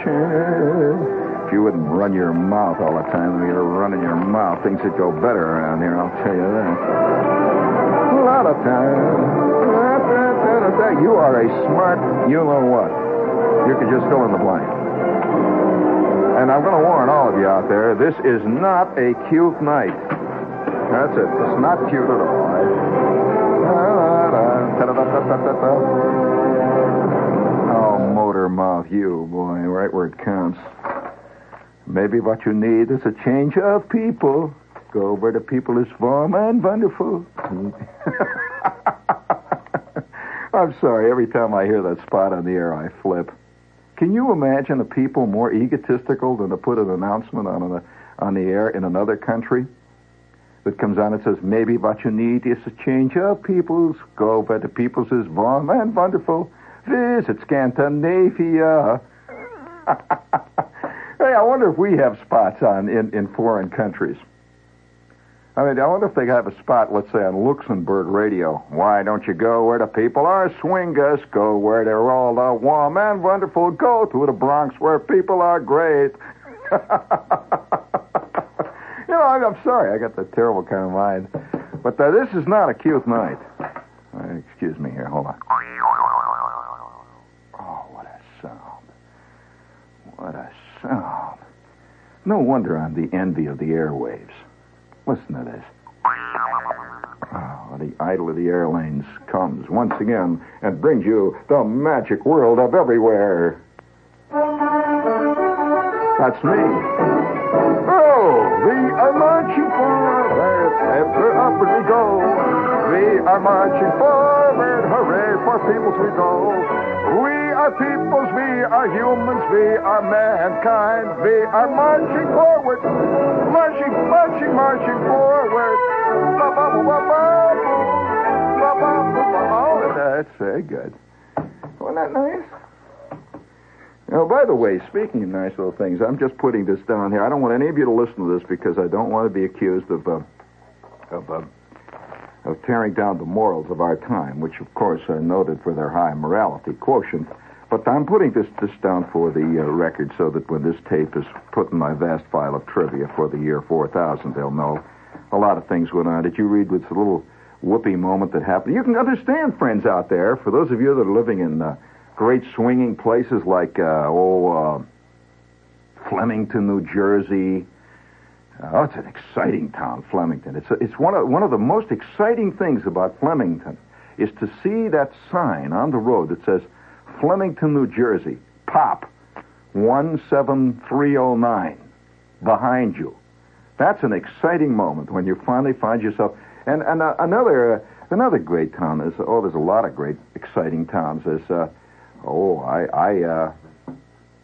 If you wouldn't run your mouth all the time, and you're running your mouth, things would go better around here, I'll tell you that. A lot of time. You are a smart, you know what. You could just fill in the blank. And I'm going to warn all of you out there, this is not a cute night. That's it. It's not cute at all. Oh, mouth, you, boy, right where it counts. Maybe what you need is a change of people. Go where the people is warm and wonderful. I'm sorry. Every time I hear that spot on the air, I flip. Can you imagine a people more egotistical than to put an announcement on a, on the air in another country that comes on and says, maybe what you need is a change of peoples. Go where the peoples is warm and wonderful. Visit Scandinavia. hey, I wonder if we have spots on in, in foreign countries. I mean, I wonder if they have a spot, let's say, on Luxembourg radio. Why don't you go where the people are swingers? Go where they're all the warm and wonderful. Go to the Bronx where people are great. you know, I'm sorry, I got that terrible kind of mind. But uh, this is not a cute night. Uh, excuse me here, hold on. Oh, what a sound. What a sound. No wonder I'm the envy of the airwaves. Listen to this. Oh, the idol of the airlines comes once again and brings you the magic world of everywhere. That's me. Oh, we are marching forward, ever up we go. We are marching forward, hooray, for peoples we go. Peoples, we are humans, we are mankind. We are marching forward, marching, marching, marching forward. That's very good. Wasn't that nice? Now, by the way, speaking of nice little things, I'm just putting this down here. I don't want any of you to listen to this because I don't want to be accused of uh, of uh, of tearing down the morals of our time, which of course are noted for their high morality quotient. But I'm putting this this down for the uh, record so that when this tape is put in my vast file of trivia for the year 4000, they'll know a lot of things went on. Did you read with a little whoopee moment that happened? You can understand, friends out there, for those of you that are living in uh, great swinging places like, uh, oh, uh, Flemington, New Jersey. Oh, it's an exciting town, Flemington. It's, a, it's one, of, one of the most exciting things about Flemington is to see that sign on the road that says Flemington, New Jersey, pop 17309 behind you. That's an exciting moment when you finally find yourself. And, and uh, another uh, another great town is oh, there's a lot of great exciting towns. There's uh, oh, I I uh,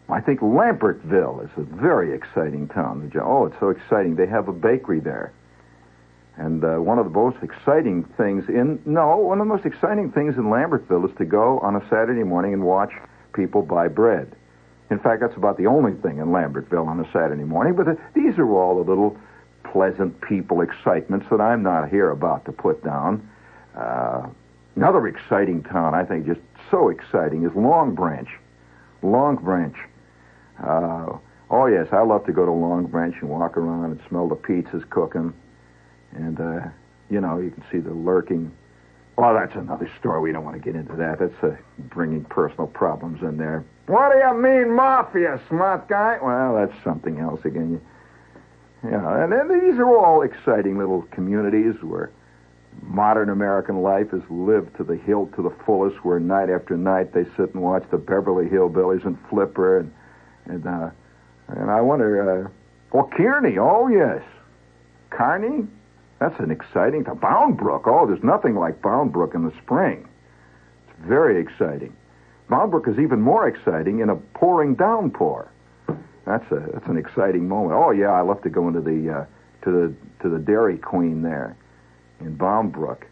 I think Lambertville is a very exciting town. Oh, it's so exciting. They have a bakery there. And uh, one of the most exciting things in no, one of the most exciting things in Lambertville is to go on a Saturday morning and watch people buy bread. In fact, that's about the only thing in Lambertville on a Saturday morning. But the, these are all the little pleasant people excitements that I'm not here about to put down. Uh, another exciting town, I think, just so exciting, is Long Branch. Long Branch. Uh, oh yes, I love to go to Long Branch and walk around and smell the pizzas cooking, and uh, you know you can see the lurking. Well, that's another story. We don't want to get into that. That's uh, bringing personal problems in there. What do you mean, mafia, smart guy? Well, that's something else again. You, yeah, and, and these are all exciting little communities where modern American life is lived to the hilt to the fullest, where night after night they sit and watch the Beverly Hillbillies and Flipper, and and uh, and I wonder, uh, well, Kearny, oh yes, Kearny, that's an exciting. To Bound Brook, oh, there's nothing like Bound Brook in the spring. It's very exciting. Bound Brook is even more exciting in a pouring downpour. That's a that's an exciting moment. Oh yeah, I love to go into the uh, to the to the Dairy Queen there in Bound Brook,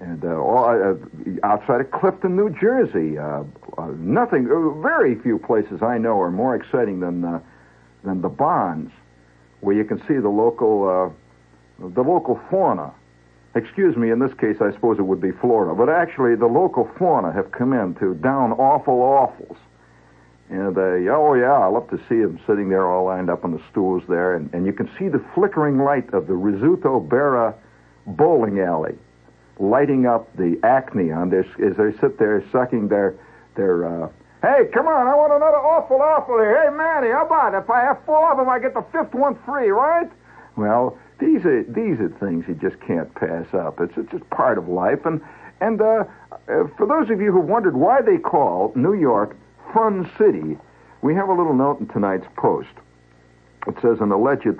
and uh, all, uh, outside of Clifton, New Jersey. Uh, uh, nothing, uh, very few places I know are more exciting than than the Bonds, where you can see the local the local fauna. excuse me, in this case, I suppose it would be Florida, but actually the local fauna have come in to down awful awfuls. And, uh, oh, yeah, I love to see them sitting there all lined up on the stools there, and, and you can see the flickering light of the Rizzuto Berra bowling alley lighting up the acne on this as they sit there sucking their, their, uh, Hey, come on, I want another awful, awful here. Hey, Manny, how about it? If I have four of them, I get the fifth one free, right? Well, these are these are things you just can't pass up. It's it's just part of life. And and uh, uh, for those of you who wondered why they call New York Fun City, we have a little note in tonight's post. It says an alleged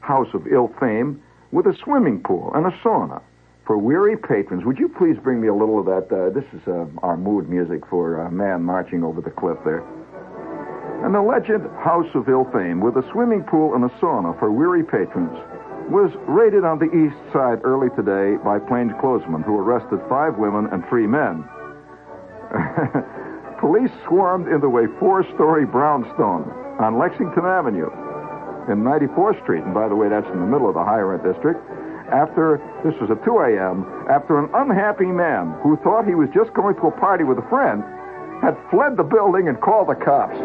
house of ill fame with a swimming pool and a sauna for weary patrons. Would you please bring me a little of that? Uh, this is uh, our mood music for a man marching over the cliff there. An alleged house of ill fame with a swimming pool and a sauna for weary patrons was raided on the east side early today by plainclothesmen who arrested five women and three men. Police swarmed into a four-story brownstone on Lexington Avenue in 94th Street, and by the way, that's in the middle of the higher rent district, after, this was at 2 a.m., after an unhappy man who thought he was just going to a party with a friend had fled the building and called the cops.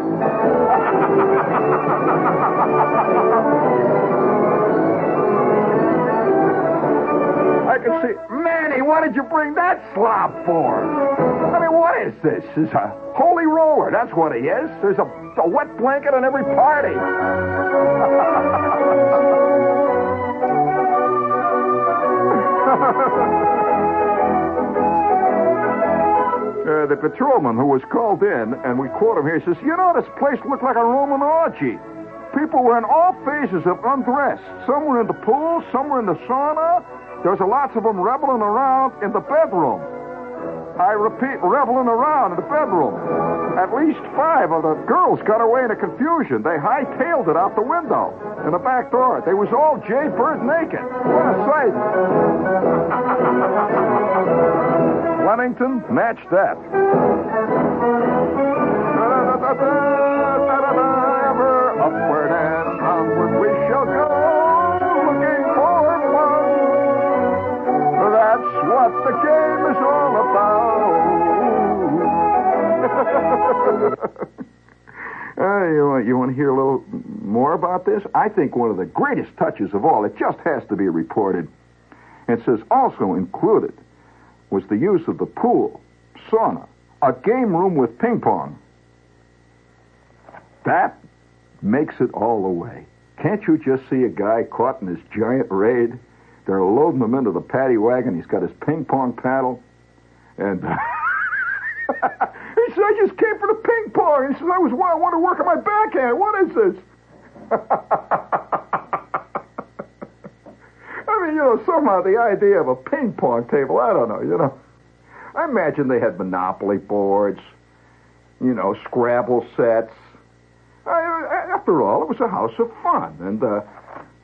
can see, Manny, what did you bring that slop for? I mean, what is this? Is a holy roller. That's what he is. There's a, a wet blanket on every party. Uh, the patrolman who was called in, and we quote him here, says, You know, this place looked like a Roman orgy. People were in all phases of undress. Some were in the pool, some were in the sauna. There was a lots of them reveling around in the bedroom. I repeat, reveling around in the bedroom. At least five of the girls got away in a confusion. They hightailed it out the window in the back door. They was all jaybird naked. What a sight. Flemington, match that. Upward you want to hear a little more about this? I think one of the greatest touches of all, it just has to be reported. It says also included was the use of the pool, sauna, a game room with ping pong. That makes it all the way. Can't you just see a guy caught in this giant raid? They're loading him into the paddy wagon. He's got his ping pong paddle. And said, I just came for the ping pong. He says, I was I want to work on my backhand. What is this? I mean, you know, somehow the idea of a ping pong table, I don't know, you know. I imagine they had Monopoly boards, you know, Scrabble sets. I, after all, it was a house of fun. And, uh,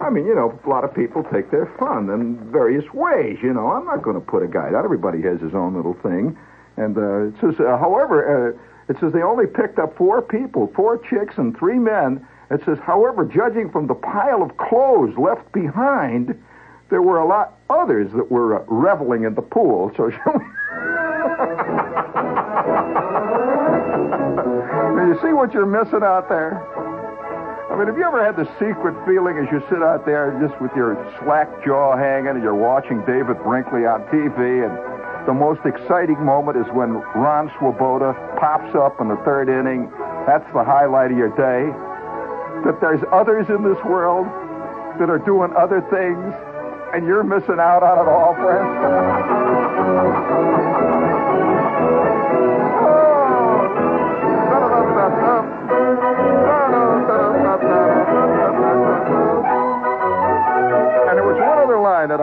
I mean, you know, a lot of people take their fun in various ways, you know. I'm not going to put a guy. Not everybody has his own little thing. And uh, it says, uh, however, uh, it says they only picked up four people, four chicks and three men. It says, however, judging from the pile of clothes left behind, there were a lot others that were uh, reveling in the pool. So you see what you're missing out there? I mean, have you ever had the secret feeling as you sit out there just with your slack jaw hanging and you're watching David Brinkley on TV and the most exciting moment is when Ron Swoboda pops up in the third inning. That's the highlight of your day. That there's others in this world that are doing other things and you're missing out on it all, friends.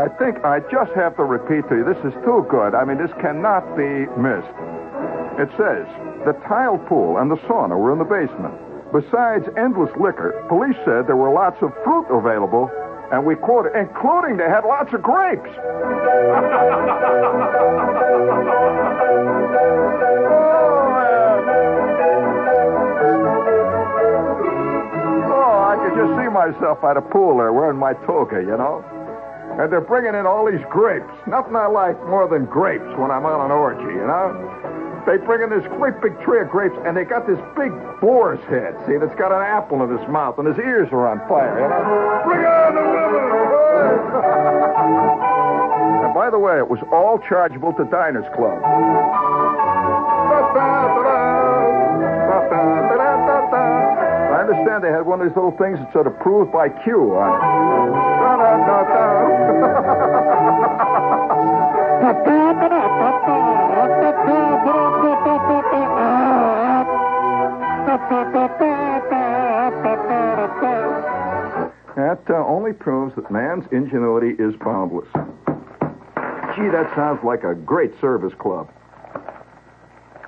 I think I just have to repeat to you. This is too good. I mean, this cannot be missed. It says the tile pool and the sauna were in the basement. Besides endless liquor, police said there were lots of fruit available, and we quoted, including they had lots of grapes. Oh, oh, I could just see myself at a pool there wearing my toga, you know. And they're bringing in all these grapes. Nothing I like more than grapes when I'm on an orgy, you know? They bring in this great big tray of grapes, and they got this big boar's head, see, that's got an apple in his mouth, and his ears are on fire, you know? Bring on the women! and by the way, it was all chargeable to Diners Club. Understand they had one of these little things that said approved by Q on That uh, only proves that man's ingenuity is boundless. Gee, that sounds like a great service club.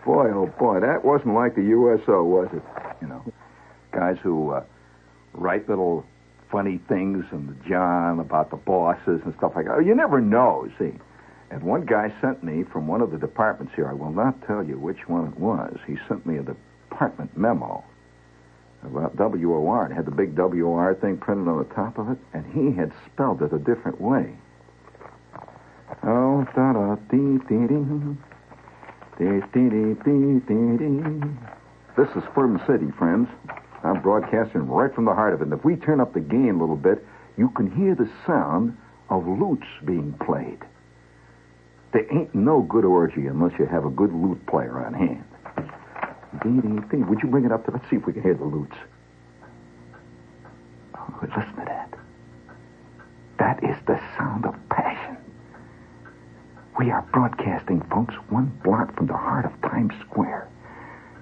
Boy, oh boy, that wasn't like the USO, was it? Guys who uh, write little funny things in the John about the bosses and stuff like that. You never know, see. And one guy sent me from one of the departments here. I will not tell you which one it was. He sent me a department memo about WOR. It had the big WOR thing printed on the top of it, and he had spelled it a different way. Oh, da da dee dee dee. Dee dee dee dee dee. This is Fun City, friends. I'm broadcasting right from the heart of it. And if we turn up the gain a little bit, you can hear the sound of lutes being played. There ain't no good orgy unless you have a good lute player on hand. Would you bring it up to let's see if we can hear the lutes. Oh, listen to that. That is the sound of passion. We are broadcasting, folks, one block from the heart of Times Square.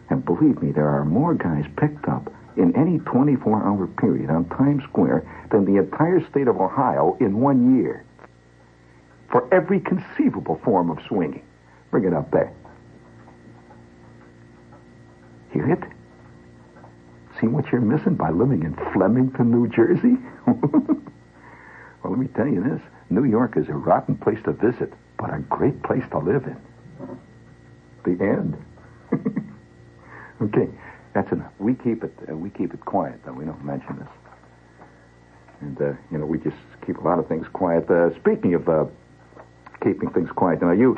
And believe me, there are more guys picked up in any 24 hour period on Times Square than the entire state of Ohio in one year. For every conceivable form of swinging. Bring it up there. Hear it? See what you're missing by living in Flemington, New Jersey? well, let me tell you this New York is a rotten place to visit, but a great place to live in. The end. okay, that's enough. We keep it. Uh, we keep it quiet, though. We don't mention this, and uh, you know we just keep a lot of things quiet. Uh, speaking of uh, keeping things quiet, now you,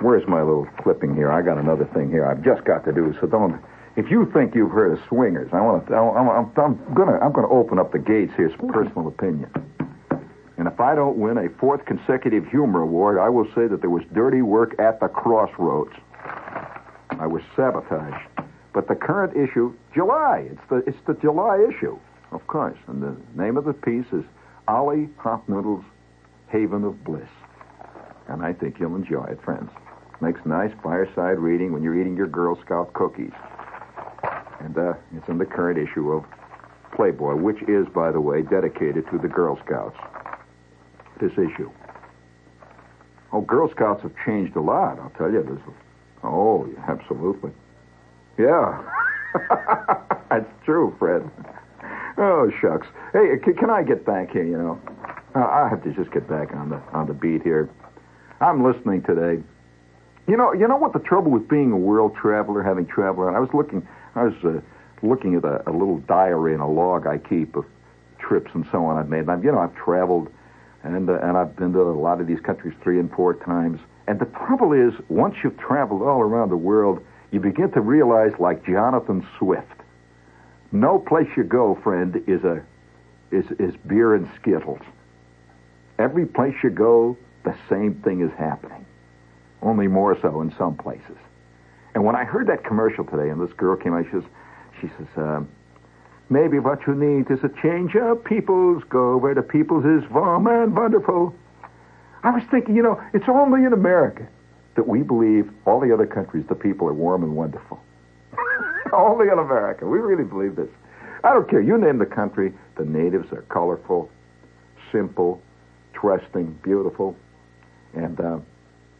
where's my little clipping here? I got another thing here. I've just got to do. So don't. If you think you've heard of swingers, I want to. I'm, I'm, I'm gonna. I'm gonna open up the gates here. It's personal opinion. And if I don't win a fourth consecutive humor award, I will say that there was dirty work at the crossroads. I was sabotaged. But the current issue, July. It's the it's the July issue, of course. And the name of the piece is Ollie Hopnoodle's Haven of Bliss. And I think you'll enjoy it, friends. Makes nice fireside reading when you're eating your Girl Scout cookies. And uh, it's in the current issue of Playboy, which is, by the way, dedicated to the Girl Scouts. This issue. Oh, Girl Scouts have changed a lot, I'll tell you. This is, oh, absolutely. Yeah. That's true, Fred. Oh, shucks. Hey, can, can I get back here, you know? Uh, I have to just get back on the on the beat here. I'm listening today. You know, you know what the trouble with being a world traveler, having traveled I was looking, I was uh, looking at a, a little diary and a log I keep of trips and so on I've made. And I've, you know, I've traveled, and uh, and I've been to a lot of these countries three and four times. And the trouble is, once you've traveled all around the world, you begin to realize, like Jonathan Swift, no place you go, friend, is a is is beer and skittles. Every place you go, the same thing is happening, only more so in some places. And when I heard that commercial today, and this girl came out, she says, she says, uh, maybe what you need is a change of peoples. Go where the peoples is warm and wonderful. I was thinking, you know, it's only in America that we believe all the other countries, the people are warm and wonderful. only in America. We really believe this. I don't care. You name the country, the natives are colorful, simple, trusting, beautiful. And uh,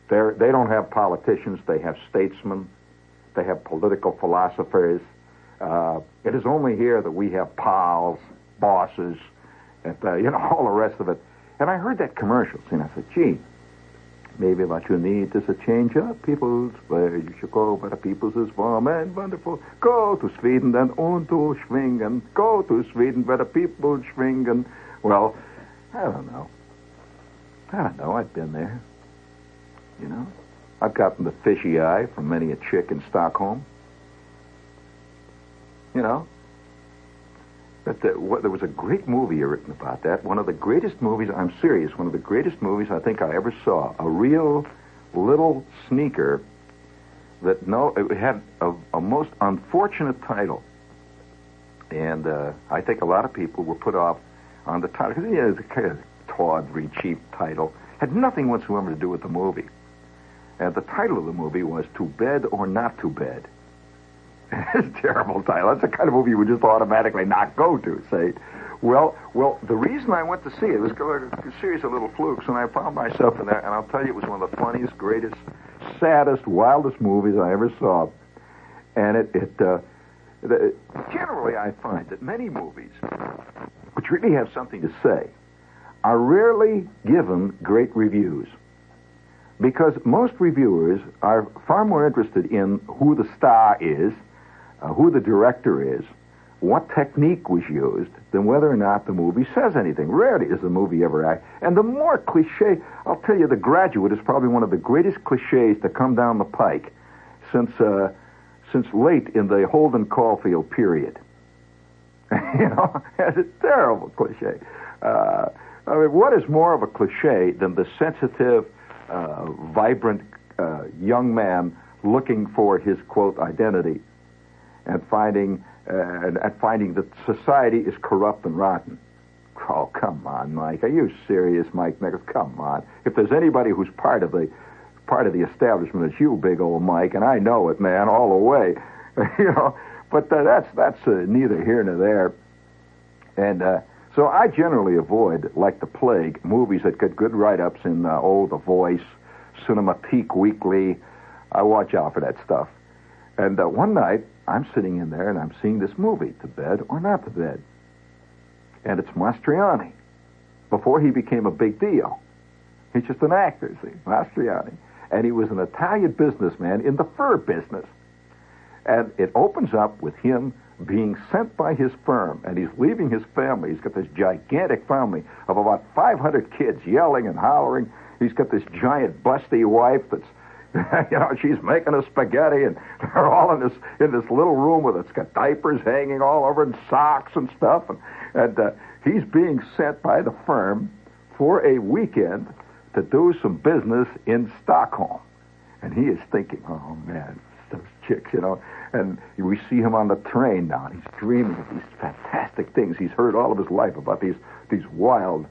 they're, they don't have politicians, they have statesmen, they have political philosophers. Uh, it is only here that we have pals, bosses, and, uh, you know, all the rest of it. And I heard that commercial, and I said, gee, maybe what you need is a change of peoples, where you should go where the peoples is warm and wonderful. Go to Sweden and on to Schwingen. Go to Sweden where the people schwingen. Well, I don't know. I don't know. I've been there. You know, I've gotten the fishy eye from many a chick in Stockholm. You know, the, what, there was a great movie written about that. One of the greatest movies. I'm serious. One of the greatest movies I think I ever saw. A real little sneaker that no, it had a, a most unfortunate title, and uh, I think a lot of people were put off on the title because yeah, it's a kind of tawdry, cheap title. Had nothing whatsoever to do with the movie. And the title of the movie was To Bed or Not to Bed. it's terrible title. That's the kind of movie you would just automatically not go to. Say, well, well, the reason I went to see it was a series of little flukes, and I found myself in there. And I'll tell you, it was one of the funniest, greatest, saddest, wildest movies I ever saw. And it, it uh, the, generally, I find that many movies, which really have something to say, are rarely given great reviews. Because most reviewers are far more interested in who the star is, uh, who the director is, what technique was used, than whether or not the movie says anything. Rarely is the movie ever act. And the more cliche, I'll tell you, The Graduate is probably one of the greatest cliches to come down the pike since uh, since late in the Holden Caulfield period. you know, it's a terrible cliche. Uh, I mean, what is more of a cliche than the sensitive, uh, vibrant uh, young man looking for his quote identity and finding uh, and finding that society is corrupt and rotten? Oh, come on, Mike. Are you serious, Mike Nichols? Come on. If there's anybody who's part of the part of the establishment, it's you, big old Mike, and I know it, man, all the way. you know, but uh, that's that's uh, neither here nor there. And uh, so I generally avoid, like the plague, movies that get good write-ups in uh, oh, The Voice, Cinematique Weekly. I watch out for that stuff. And uh, one night, I'm sitting in there and I'm seeing this movie, To Bed or Not to Bed. And it's Mastroianni, before he became a big deal. He's just an actor, see, Mastroianni. And he was an Italian businessman in the fur business. And it opens up with him being sent by his firm, and he's leaving his family. He's got this gigantic family of about 500 kids yelling and hollering. He's got this giant busty wife that's you know, she's making a spaghetti, and they're all in this in this little room with it's got diapers hanging all over and socks and stuff, and and uh, he's being sent by the firm for a weekend to do some business in Stockholm, and he is thinking, oh man, those chicks, you know, and we see him on the train now, and he's dreaming of these fantastic things he's heard all of his life about these these wild,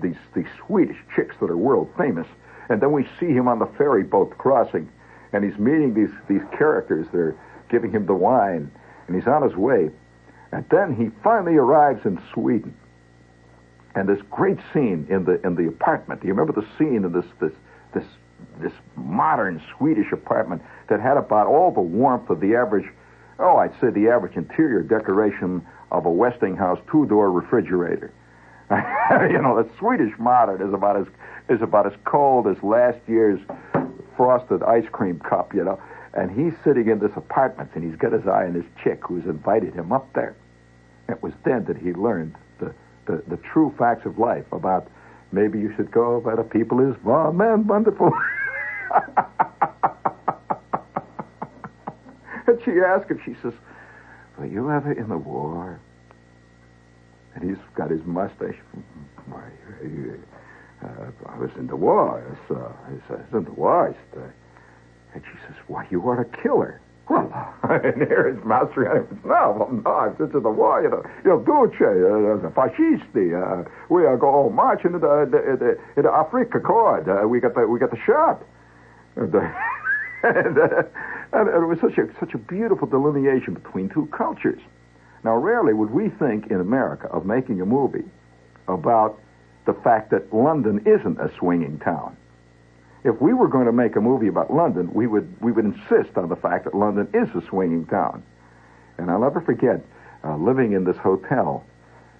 these these Swedish chicks that are world famous and then we see him on the ferry boat crossing, and he's meeting these, these characters. They're giving him the wine, and he's on his way. And then he finally arrives in Sweden. And this great scene in the in the apartment. Do you remember the scene in this this this this modern Swedish apartment that had about all the warmth of the average, oh, I'd say the average interior decoration of a Westinghouse two-door refrigerator. you know, the Swedish modern is about as is about as cold as last year's frosted ice cream cup, you know. And he's sitting in this apartment, and he's got his eye on this chick who's invited him up there. It was then that he learned the, the, the true facts of life about maybe you should go where the people is, oh, man, wonderful. and she asked him, she says, were you ever in the war? And he's got his mustache. Uh, I was in the war. Yes, uh, I was in the war. And she says, why, you are a killer. Well, and here is Master. No, well, no, I've been to the war. You know, know, Duce, uh, the fascisti. Uh, we are going marching into the, the, the, Afrika Korps. Uh, we got the we got the shot. And, uh, and, uh, and it was such a such a beautiful delineation between two cultures. Now, rarely would we think in America of making a movie about the fact that London isn't a swinging town. If we were going to make a movie about London, we would we would insist on the fact that London is a swinging town. And I'll never forget uh, living in this hotel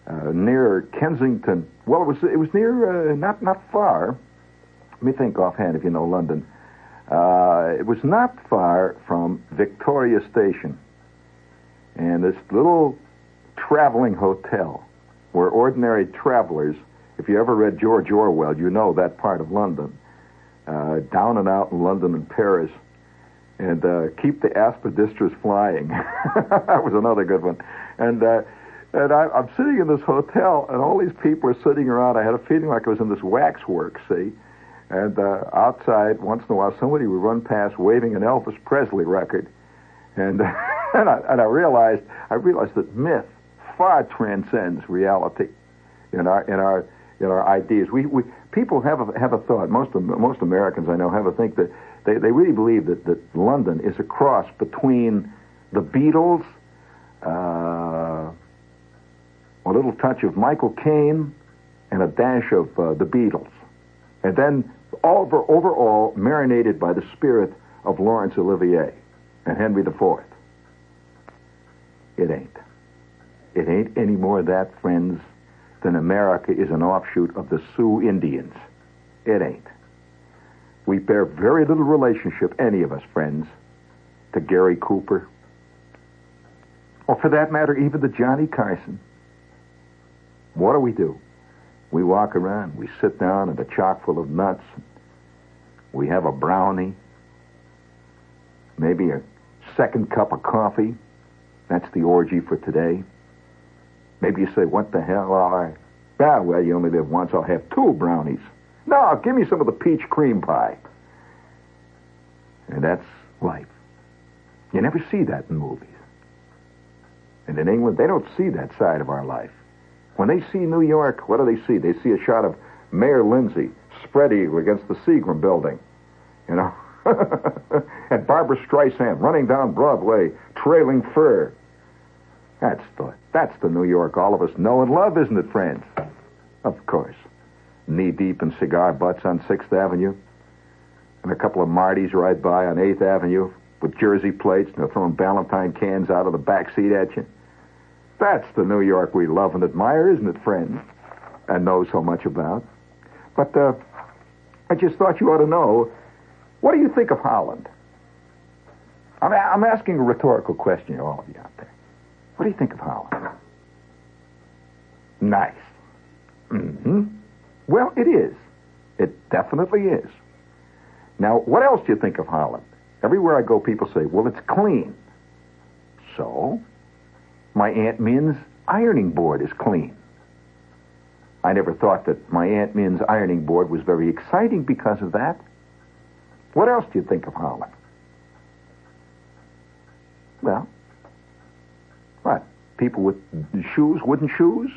uh, near Kensington. Well, it was it was near uh, not not far. Let me think offhand if you know London. Uh, it was not far from Victoria Station, and this little traveling hotel where ordinary travelers If you ever read George Orwell, you know that part of London. Uh, down and out in London and Paris. And uh, keep the aspidistras flying. that was another good one. And uh, and I, I'm sitting in this hotel, and all these people are sitting around. I had a feeling like I was in this waxwork, see? And uh, outside, once in a while, somebody would run past waving an Elvis Presley record. And, and, I, and I realized, I realized that myth far transcends reality in our, in our, in our ideas. We, we, people have a, have a thought, most, of, most Americans I know have a think that they, they really believe that, that London is a cross between the Beatles, uh, a little touch of Michael Caine, and a dash of uh, the Beatles. And then over, overall marinated by the spirit of Laurence Olivier and Henry IV. It ain't. It ain't any more that, friends, than America is an offshoot of the Sioux Indians. It ain't. We bear very little relationship, any of us, friends, to Gary Cooper, or for that matter, even to Johnny Carson. What do we do? We walk around, we sit down at a chock full of nuts. We have a brownie, maybe a second cup of coffee. That's the orgy for today. Maybe you say, what the hell? Right. Ah, well, you only live once. I'll have two brownies. No, give me some of the peach cream pie. And that's life. You never see that in movies. And in England, they don't see that side of our life. When they see New York, what do they see? They see a shot of Mayor Lindsay spread eagle against the Seagram building. You know? and Barbra Streisand running down Broadway, trailing fur. That's the, that's the New York all of us know and love, isn't it, friends? Of course. Knee deep in cigar butts on 6th Avenue. And a couple of Martys ride by on 8th Avenue with jersey plates and they're throwing Ballantine cans out of the back seat at you. That's the New York we love and admire, isn't it, friends? And know so much about. But uh, I just thought you ought to know. What do you think of Holland? I'm, I'm asking a rhetorical question to all of you out there. What do you think of Holland? Nice. Mm-hmm. Well, it is. It definitely is. Now, what else do you think of Holland? Everywhere I go, people say, well, it's clean. So? My Aunt Min's ironing board is clean. I never thought that my Aunt Min's ironing board was very exciting because of that. What else do you think of Holland? Well? People with shoes, wooden shoes?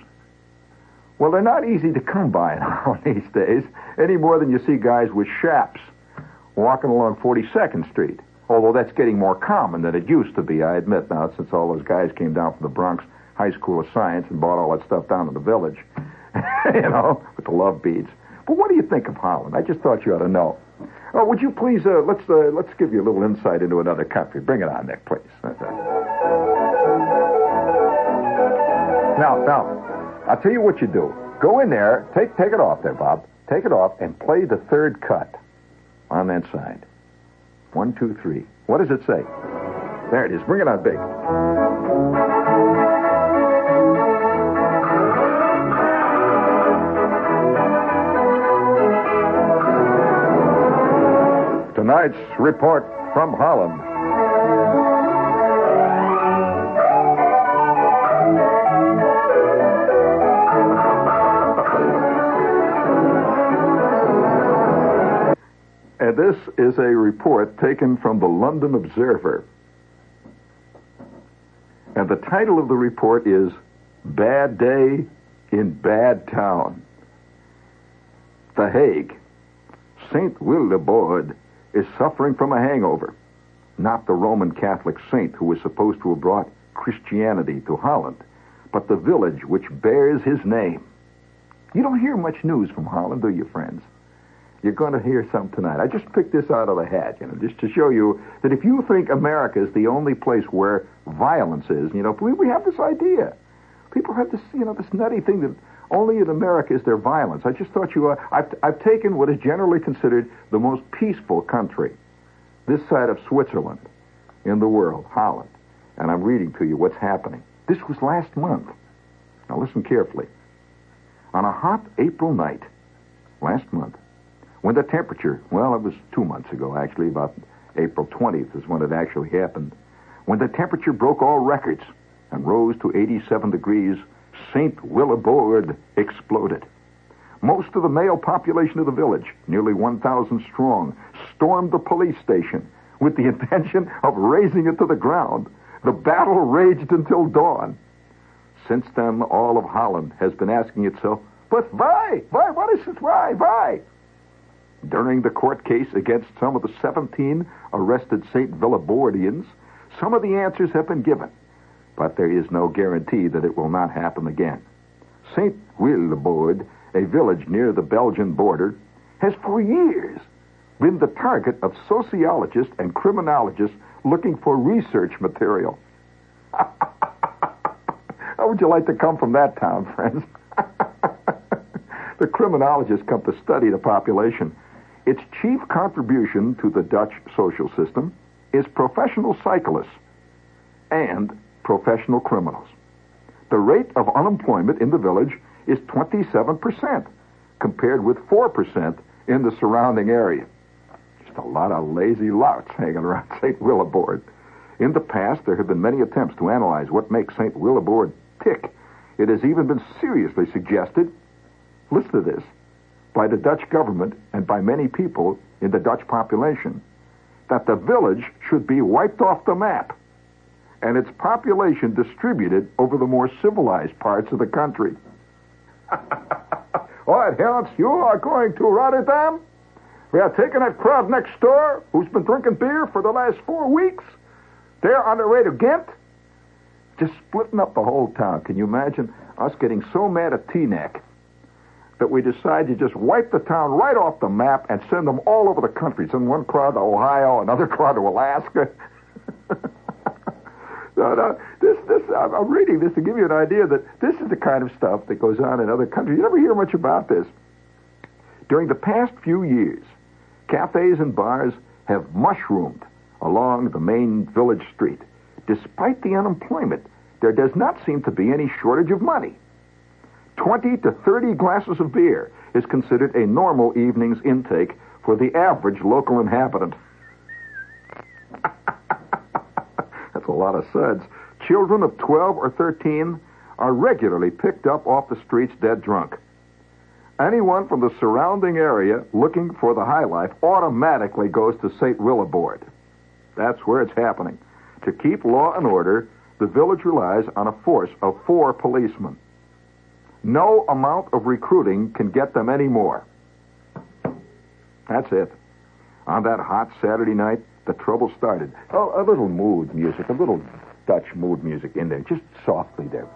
Well, they're not easy to come by now these days, any more than you see guys with shaps walking along 42nd Street. Although that's getting more common than it used to be, I admit now, since all those guys came down from the Bronx High School of Science and bought all that stuff down in the village, you know, with the love beads. But what do you think of Holland? I just thought you ought to know. Oh, would you please uh, let's uh, let's give you a little insight into another country. Bring it on, Nick, please. Now, now, I'll tell you what you do. Go in there, take take it off there, Bob. Take it off and play the third cut on that side. One, two, three. What does it say? There it is. Bring it on big. Tonight's report from Holland. And this is a report taken from the London Observer. And the title of the report is Bad Day in Bad Town. The Hague. St. Willebrord is suffering from a hangover. Not the Roman Catholic saint who was supposed to have brought Christianity to Holland, but the village which bears his name. You don't hear much news from Holland, do you, friends? You're going to hear some tonight. I just picked this out of the hat, you know, just to show you that if you think America is the only place where violence is, you know, we, we have this idea. People have this, you know, this nutty thing that only in America is there violence. I just thought you, uh, I've, I've taken what is generally considered the most peaceful country, this side of Switzerland, in the world, Holland, and I'm reading to you what's happening. This was last month. Now listen carefully. on a hot April night last month, when the temperature, well, it was two months ago, actually, about April 20th is when it actually happened, when the temperature broke all records and rose to 87 degrees, St. Willebrord exploded. Most of the male population of the village, nearly 1,000 strong, stormed the police station with the intention of razing it to the ground. The battle raged until dawn. Since then, all of Holland has been asking itself, but why? Why? What is it? Why? Why? During the court case against some of the 17 arrested St. Willebrordians, some of the answers have been given, but there is no guarantee that it will not happen again. St. Willebrord, a village near the Belgian border, has for years been the target of sociologists and criminologists looking for research material. How would you like to come from that town, friends? the criminologists come to study the population. Its chief contribution to the Dutch social system is professional cyclists and professional criminals. The rate of unemployment in the village is 27%, compared with 4% in the surrounding area. Just a lot of lazy louts hanging around St. Willebrord. In the past, there have been many attempts to analyze what makes St. Willebrord tick. It has even been seriously suggested, listen to this, by the Dutch government and by many people in the Dutch population, that the village should be wiped off the map and its population distributed over the more civilized parts of the country. Right, Hans, you are going to Rotterdam? We are taking that crowd next door who's been drinking beer for the last four weeks. They're on their way to Ghent. Just splitting up the whole town. Can you imagine us getting so mad at Teaneck that we decide to just wipe the town right off the map and send them all over the country. Send one crowd to Ohio, another crowd to Alaska. no, no, this, this, I'm reading this to give you an idea that this is the kind of stuff that goes on in other countries. You never hear much about this. During the past few years, cafes and bars have mushroomed along the main village street. Despite the unemployment, there does not seem to be any shortage of money. 20 to 30 glasses of beer is considered a normal evening's intake for the average local inhabitant. That's a lot of suds. Children of 12 or 13 are regularly picked up off the streets dead drunk. Anyone from the surrounding area looking for the high life automatically goes to St. Willebrord. That's where it's happening. To keep law and order, the village relies on a force of four policemen. No amount of recruiting can get them any more. That's it. On that hot Saturday night, the trouble started. Oh, a little mood music, a little Dutch mood music in there, just softly there.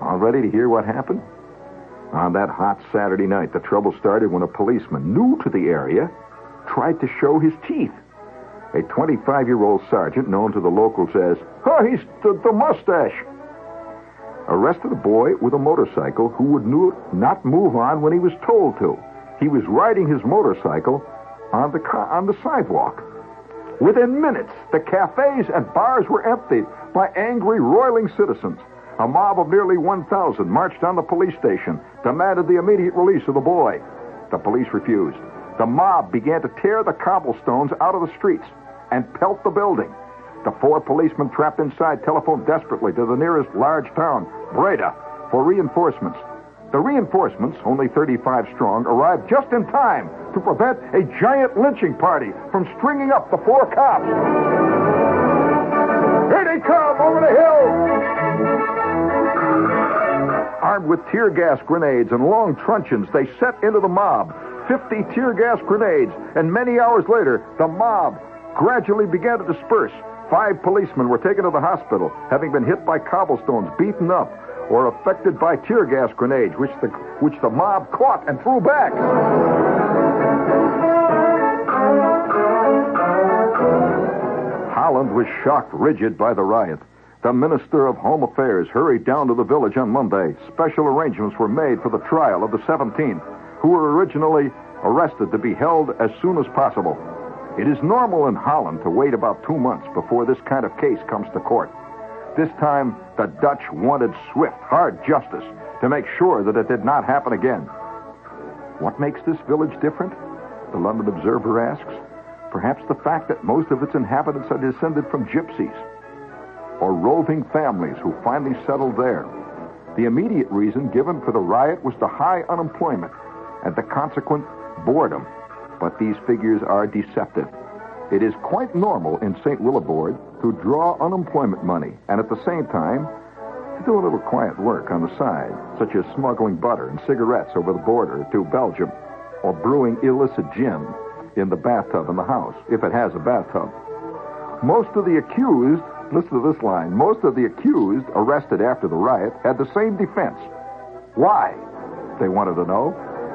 All ready to hear what happened? On that hot Saturday night, the trouble started when a policeman, new to the area, tried to show his teeth. A 25 year old sergeant, known to the locals as, oh, he's the, the mustache, arrested a boy with a motorcycle who would not move on when he was told to. He was riding his motorcycle on the, on the sidewalk. Within minutes, the cafes and bars were emptied by angry, roiling citizens. A mob of nearly 1,000 marched on the police station, demanded the immediate release of the boy. The police refused. The mob began to tear the cobblestones out of the streets and pelt the building. The four policemen trapped inside telephoned desperately to the nearest large town, Breda, for reinforcements. The reinforcements, only 35 strong, arrived just in time to prevent a giant lynching party from stringing up the four cops. Here they come over the hill! Armed with tear gas grenades and long truncheons, they set into the mob. 50 tear gas grenades, and many hours later, the mob gradually began to disperse. Five policemen were taken to the hospital, having been hit by cobblestones, beaten up, or affected by tear gas grenades, which the, which the mob caught and threw back. Holland was shocked rigid by the riot. The Minister of Home Affairs hurried down to the village on Monday. Special arrangements were made for the trial of the 17, who were originally arrested to be held as soon as possible. It is normal in Holland to wait about two months before this kind of case comes to court. This time, the Dutch wanted swift, hard justice, to make sure that it did not happen again. What makes this village different? The London Observer asks. Perhaps the fact that most of its inhabitants are descended from gypsies or roving families who finally settled there. The immediate reason given for the riot was the high unemployment and the consequent boredom. But these figures are deceptive. It is quite normal in St. Willebrord to draw unemployment money and at the same time to do a little quiet work on the side, such as smuggling butter and cigarettes over the border to Belgium or brewing illicit gin in the bathtub in the house, if it has a bathtub. Most of the accused, listen to this line, most of the accused arrested after the riot had the same defense. Why? They wanted to know.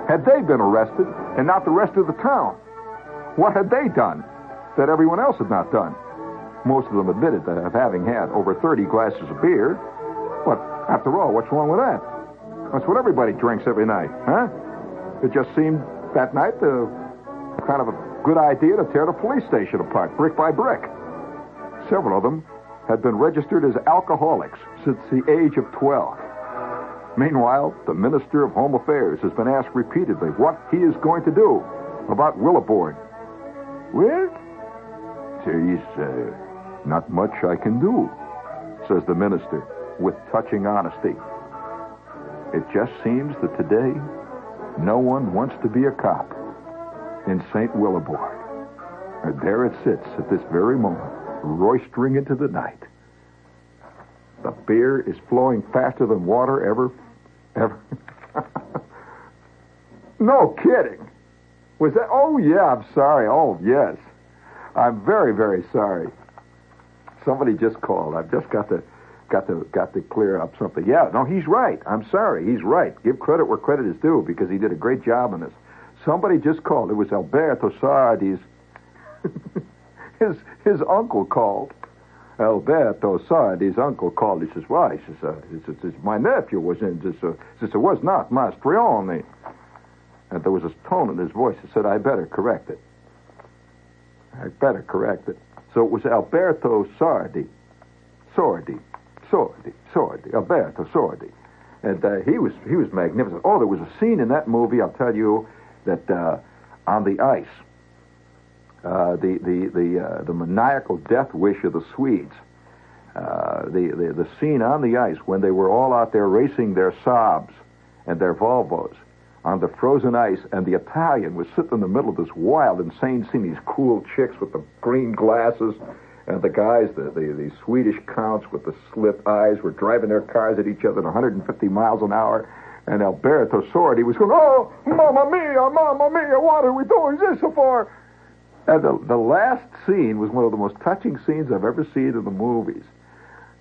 Had they been arrested and not the rest of the town? What had they done that everyone else had not done? Most of them admitted that of having had over 30 glasses of beer. But after all, what's wrong with that? That's what everybody drinks every night, huh? It just seemed that night uh, kind of a good idea to tear the police station apart, brick by brick. Several of them had been registered as alcoholics since the age of 12. Meanwhile, the Minister of Home Affairs has been asked repeatedly what he is going to do about Willebrord. Well, there is uh, not much I can do, says the minister with touching honesty. It just seems that today no one wants to be a cop in St. Willebrord. And there it sits at this very moment, roistering into the night. The beer is flowing faster than water ever, ever. no kidding. Was that? Oh, yeah, I'm sorry. Oh, yes. I'm very, very sorry. Somebody just called. I've just got to, got to, got to clear up something. Yeah, no, he's right. I'm sorry. He's right. Give credit where credit is due because he did a great job on this. Somebody just called. It was Alberto Sardi's. his his uncle called. Alberto Sardi's uncle called. He says, "Why?" He says, uh, "My nephew was in this." Uh, says, "It was not Mastroianni." And there was a tone in his voice that said, "I better correct it. I better correct it." So it was Alberto Sardi, Sordi, Sordi, Sordi, Alberto Sordi, and uh, he was he was magnificent. Oh, there was a scene in that movie. I'll tell you that uh, on the ice, uh, the the the uh, the maniacal death wish of the Swedes. Uh, the, the the scene on the ice when they were all out there racing their Saabs and their Volvos on the frozen ice, and the Italian was sitting in the middle of this wild, insane scene. These cool chicks with the green glasses, and the guys, the, the, the Swedish counts with the slit eyes, were driving their cars at each other at 150 miles an hour. And Alberto Sordi was going, Oh, Mamma Mia, Mamma Mia, what are we doing this for? And the, the last scene was one of the most touching scenes I've ever seen in the movies.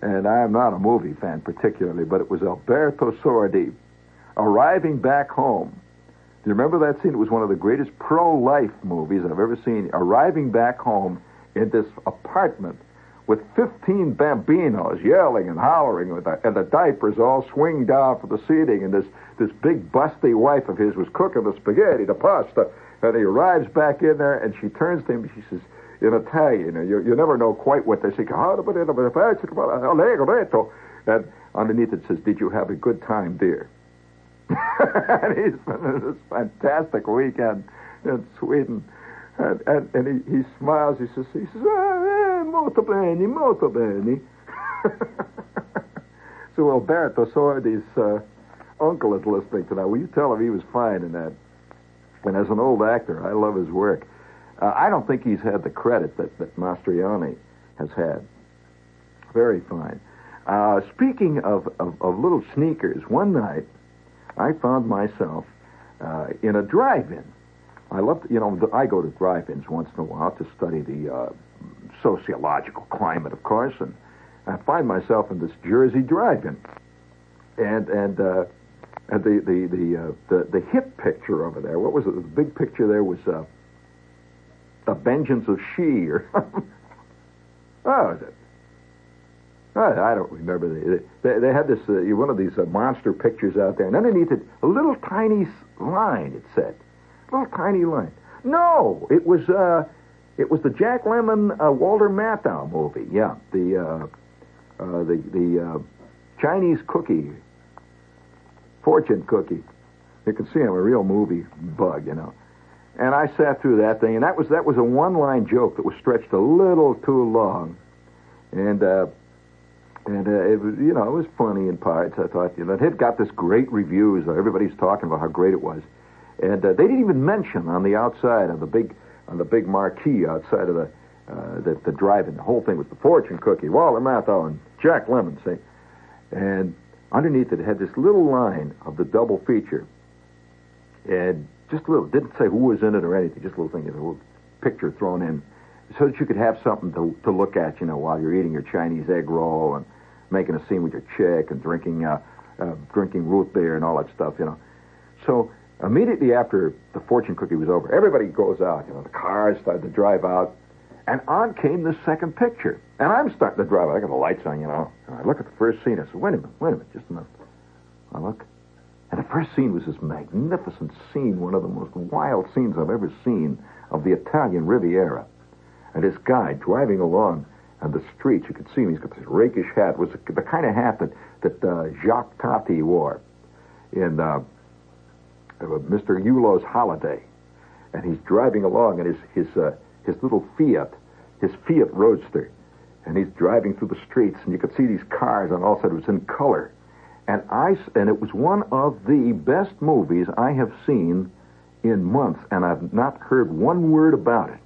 And I am not a movie fan particularly, but it was Alberto Sordi arriving back home. Do you remember that scene? It was one of the greatest pro-life movies I've ever seen. Arriving back home in this apartment with 15 bambinos yelling and hollering, the, and the diapers all swing down from the seating, and this, this big busty wife of his was cooking the spaghetti, the pasta, and he arrives back in there, and she turns to him, and she says, in Italian, you, you never know quite what they say, and underneath it says, did you have a good time, dear? and he's been this fantastic weekend in Sweden. And, and, and he, he smiles. He says, he says, ah, eh, molto bene, molto bene. so Alberto Sordi's uh, uncle is listening tonight. Will you tell him he was fine in that? And as an old actor, I love his work. Uh, I don't think he's had the credit that, that Mastroianni has had. Very fine. Uh, speaking of, of, of little sneakers, one night I found myself uh, in a drive-in. I love, you know, I go to drive-ins once in a while to study the uh, sociological climate, of course, and I find myself in this Jersey drive-in, and and uh, the the the, uh, the the hit picture over there. What was it? The big picture there was uh, the Vengeance of She, or oh, was it? I, I don't remember. They, they, they had this uh, one of these uh, monster pictures out there, and underneath it, a little tiny line. It said, little tiny line. No, it was uh, it was the Jack Lemmon uh, Walter Matthau movie. Yeah, the uh, uh, the the Chinese cookie. Fortune cookie. You can see I'm a real movie bug, you know. And I sat through that thing, and that was that was a one-line joke that was stretched a little too long, and uh, and uh, it was you know it was funny in parts. I thought you know it had got this great reviews. Everybody's talking about how great it was, and uh, they didn't even mention on the outside on the big on the big marquee outside of the uh, the, the drive-in. The whole thing was the fortune cookie, Walter Matthau and Jack Lemmon, see, and underneath it had this little line of the double feature, and just a little. Didn't say who was in it or anything. Just a little thing, a little picture thrown in, so that you could have something to to look at, you know, while you're eating your Chinese egg roll and making a scene with your chick and drinking uh, uh, drinking root beer and all that stuff, you know. So immediately after the fortune cookie was over, everybody goes out. You know, the cars started to drive out, and on came the second picture. And I'm starting to drive. I got the lights on, you know. And I look at the first scene. I said, wait a minute, wait a minute, just a minute. I look, and the first scene was this magnificent scene, one of the most wild scenes I've ever seen of the Italian Riviera. And this guy driving along on the streets, you could see him. He's got this rakish hat. It was the kind of hat that that uh, Jacques Tati wore in uh, uh Mr. Hulot's Holiday. And he's driving along in his his uh, his little Fiat, his Fiat Roadster, and he's driving through the streets, and you could see these cars on all sides. It was in color and I and it was one of the best movies I have seen in months, and I've not heard one word about it.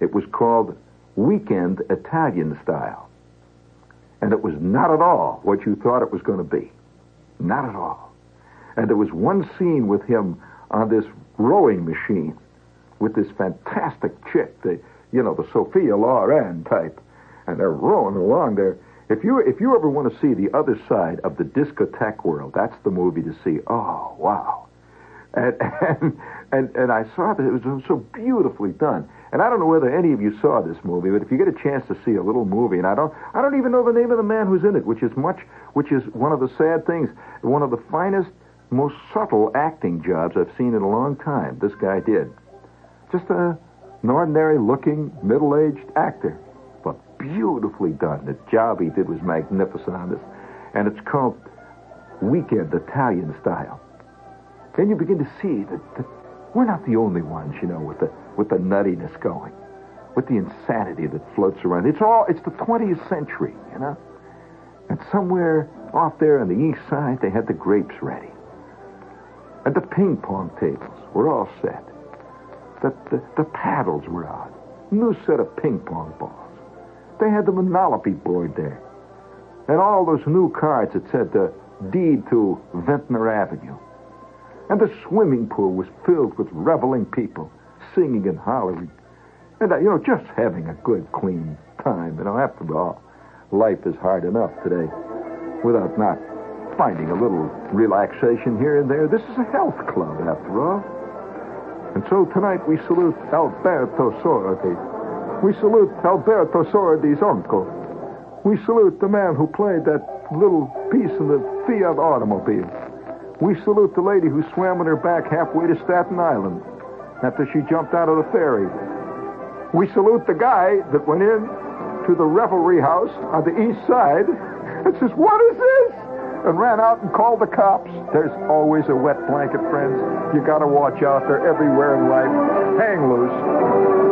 It was called Weekend Italian Style, and it was not at all what you thought it was going to be, not at all. And there was one scene with him on this rowing machine with this fantastic chick, the you know the Sophia Loren type, and they're rowing along there if you if you ever want to see the other side of the discotheque world, that's the movie to see. Oh wow, and and and, and I saw that it was so beautifully done. And I don't know whether any of you saw this movie, but if you get a chance to see a little movie, and I don't I don't even know the name of the man who's in it, which is much which is one of the sad things, one of the finest, most subtle acting jobs I've seen in a long time. This guy did, just a an ordinary looking middle aged actor but beautifully done. The job he did was magnificent on this. And it's called Weekend Italian Style. Then you begin to see that, that we're not the only ones, you know, with the with the nuttiness going, with the insanity that floats around. It's all it's the 20th century, you know. And somewhere off there on the east side, they had the grapes ready. And the ping pong tables were all set. The, the, the paddles were out. New set of ping pong balls. They had the Monopoly board there. And all those new cards that said the deed to Ventnor Avenue. And the swimming pool was filled with reveling people, singing and hollering. And, uh, you know, just having a good, clean time. You know, after all, life is hard enough today without not finding a little relaxation here and there. This is a health club, after all. And so tonight we salute Alberto Sordi, we salute Alberto Sordi's uncle. We salute the man who played that little piece in the Fiat automobile. We salute the lady who swam on her back halfway to Staten Island after she jumped out of the ferry. We salute the guy that went in to the revelry house on the east side and says, What is this? And ran out and called the cops. There's always a wet blanket, friends. You gotta watch out. They're everywhere in life. Hang loose.